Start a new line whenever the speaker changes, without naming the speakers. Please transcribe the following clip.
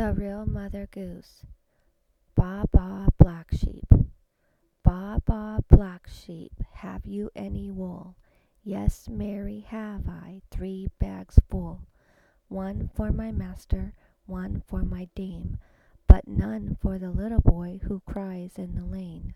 The Real Mother Goose Ba Ba black sheep. Ba Ba black sheep, have you any wool? Yes, marry, have I, three bags full; One for my master, one for my dame, But none for the little boy who cries in the lane.